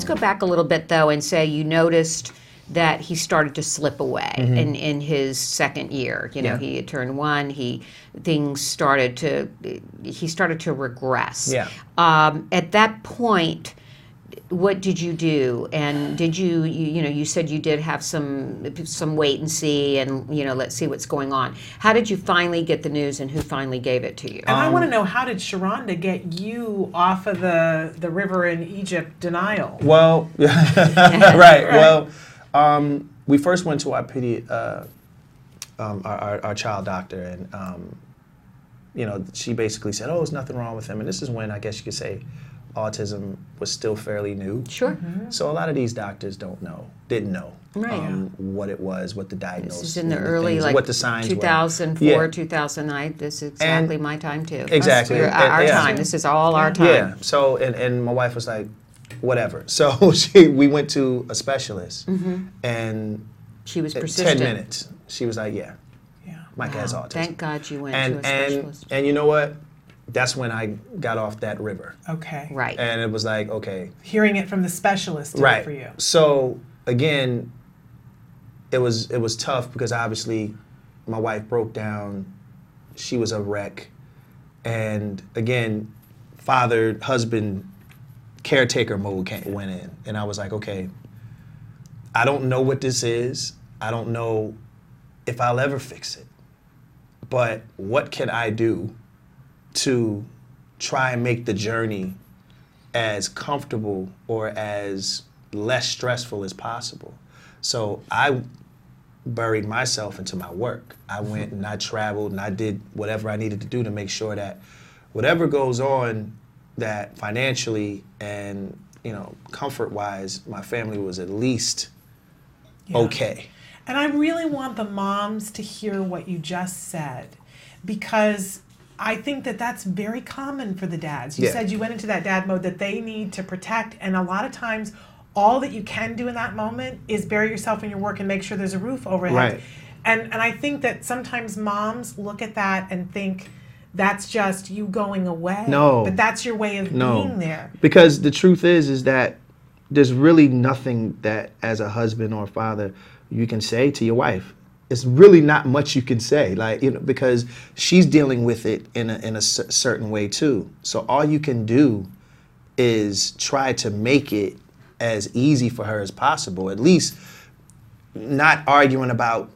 let's go back a little bit though and say you noticed that he started to slip away in, in his second year. You know, Mm-hmm. Yeah. he had turned one. He things started to he started to regress. Yeah. Um, at that point, what did you do? And did you, you you know you said you did have some some wait and see and you know let's see what's going on. How did you finally get the news and who finally gave it to you? And I Um, want to know how did Sharonda get you off of the the river in Egypt denial? Well, right. Well, um, we first went to our pedi- uh, um, our, our, our child doctor, and um, you know, she basically said, "Oh, there's nothing wrong with him." And this is when I guess you could say autism was still fairly new. Sure. So a lot of these doctors don't know, didn't know Right. um, what it was, what the diagnosis, This is in the and early things, like what the signs 2004, were. Yeah. 2009. This is exactly my time too. Exactly. Your- And- our yeah. time. This is all our time. Yeah. So and, and my wife was like, whatever. So she we went to a specialist, and She was at persistent. ten minutes she was like, yeah, Yeah. Mike has Wow. autism. Thank God you went and to a and specialist. and you know what? That's when I got off that river, Okay. right. and it was like, okay, Hearing it from the specialist did it right. for you. So again, it was it was tough because obviously my wife broke down. She was a wreck, and again, father, husband, caretaker mode came, went in, and I was like, okay, I don't know what this is. I don't know if I'll ever fix it, but what can I do to try and make the journey as comfortable or as less stressful as possible. So I buried myself into my work. I went and I traveled and I did whatever I needed to do to make sure that whatever goes on that financially and you know comfort wise my family was at least Yeah. okay. And I really want the moms to hear what you just said because I think that that's very common for the dads. You Yeah. said you went into that dad mode that they need to protect, and a lot of times, all that you can do in that moment is bury yourself in your work and make sure there's a roof overhead. Right. And and I think that sometimes moms look at that and think that's just you going away. No. But that's your way of No. being there. Because the truth is, is that there's really nothing that, as a husband or father, you can say to your wife. It's really not much you can say, like you know, because she's dealing with it in a in a certain way too. So all you can do is try to make it as easy for her as possible. At least not arguing about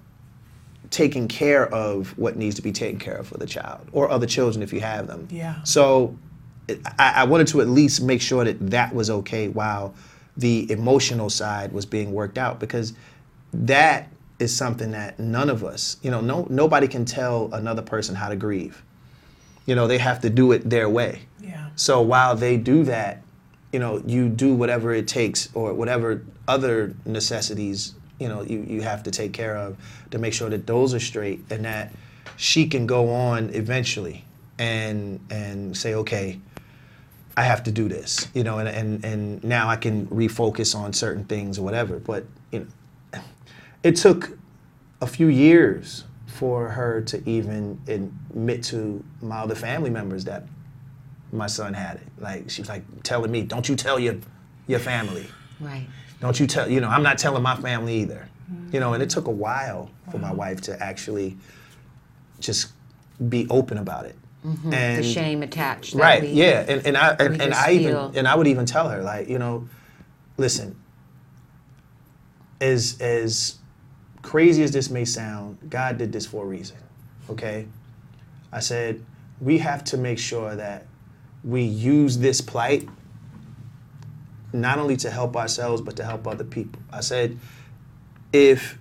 taking care of what needs to be taken care of for the child or other children if you have them. Yeah. So I, I wanted to at least make sure that that was okay while the emotional side was being worked out because that is something that none of us, you know, no nobody can tell another person how to grieve. You know, they have to do it their way. Yeah. So while they do that, you know, you do whatever it takes or whatever other necessities, you know, you, you have to take care of to make sure that those are straight and that she can go on eventually and and say, okay, I have to do this, you know, and, and, and now I can refocus on certain things or whatever. But you know, it took a few years for her to even admit to my other family members that my son had it. Like she was like telling me, "Don't you tell your your family. Right. Don't you tell. You know, I'm not telling my family either. You know." And it took a while for my wife to actually just be open about it. Mm-hmm. the shame attached. that right we- yeah and, and i and, and i even and i would even tell her like you know listen as as crazy as this may sound god did this for a reason okay? I said we have to make sure that we use this plight not only to help ourselves but to help other people. I said if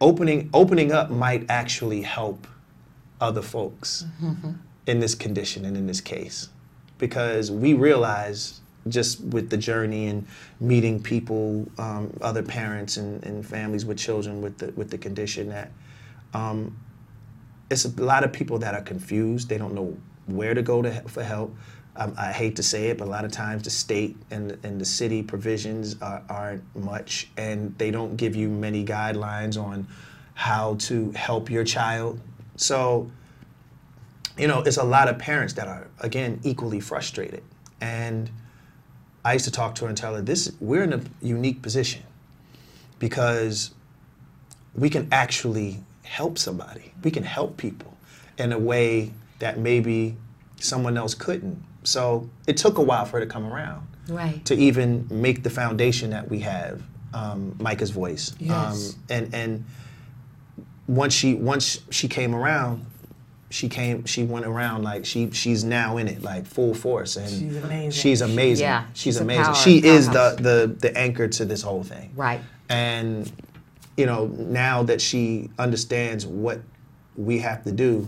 opening opening up might actually help other folks mm-hmm. in this condition and in this case because we realize just with the journey and meeting people um, other parents and, and families with children with the with the condition that um, it's a lot of people that are confused they don't know where to go to for help um, I hate to say it, but a lot of times the state and, and the city provisions are, aren't much, and they don't give you many guidelines on how to help your child. So, you know, it's a lot of parents that are, again, equally frustrated. And I used to talk to her and tell her this we're in a unique position because we can actually help somebody. We can help people in a way that maybe someone else couldn't. So it took a while for her to come around Right. to even make the foundation that we have, um, Micah's voice. Yes. Um, and and once she once she came around, she came she went around like she she's now in it like full force and She's amazing. She's amazing. Yeah, she's, she's amazing. power- she is the, the the anchor to this whole thing. Right. And you know now that she understands what we have to do,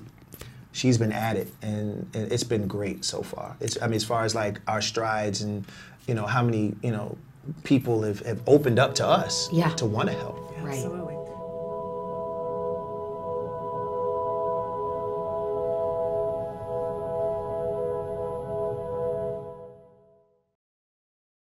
she's been at it, and, and it's been great so far. It's I mean as far as like our strides and you know how many you know people have, have opened up to us Yeah. to want to help. Right. Absolutely.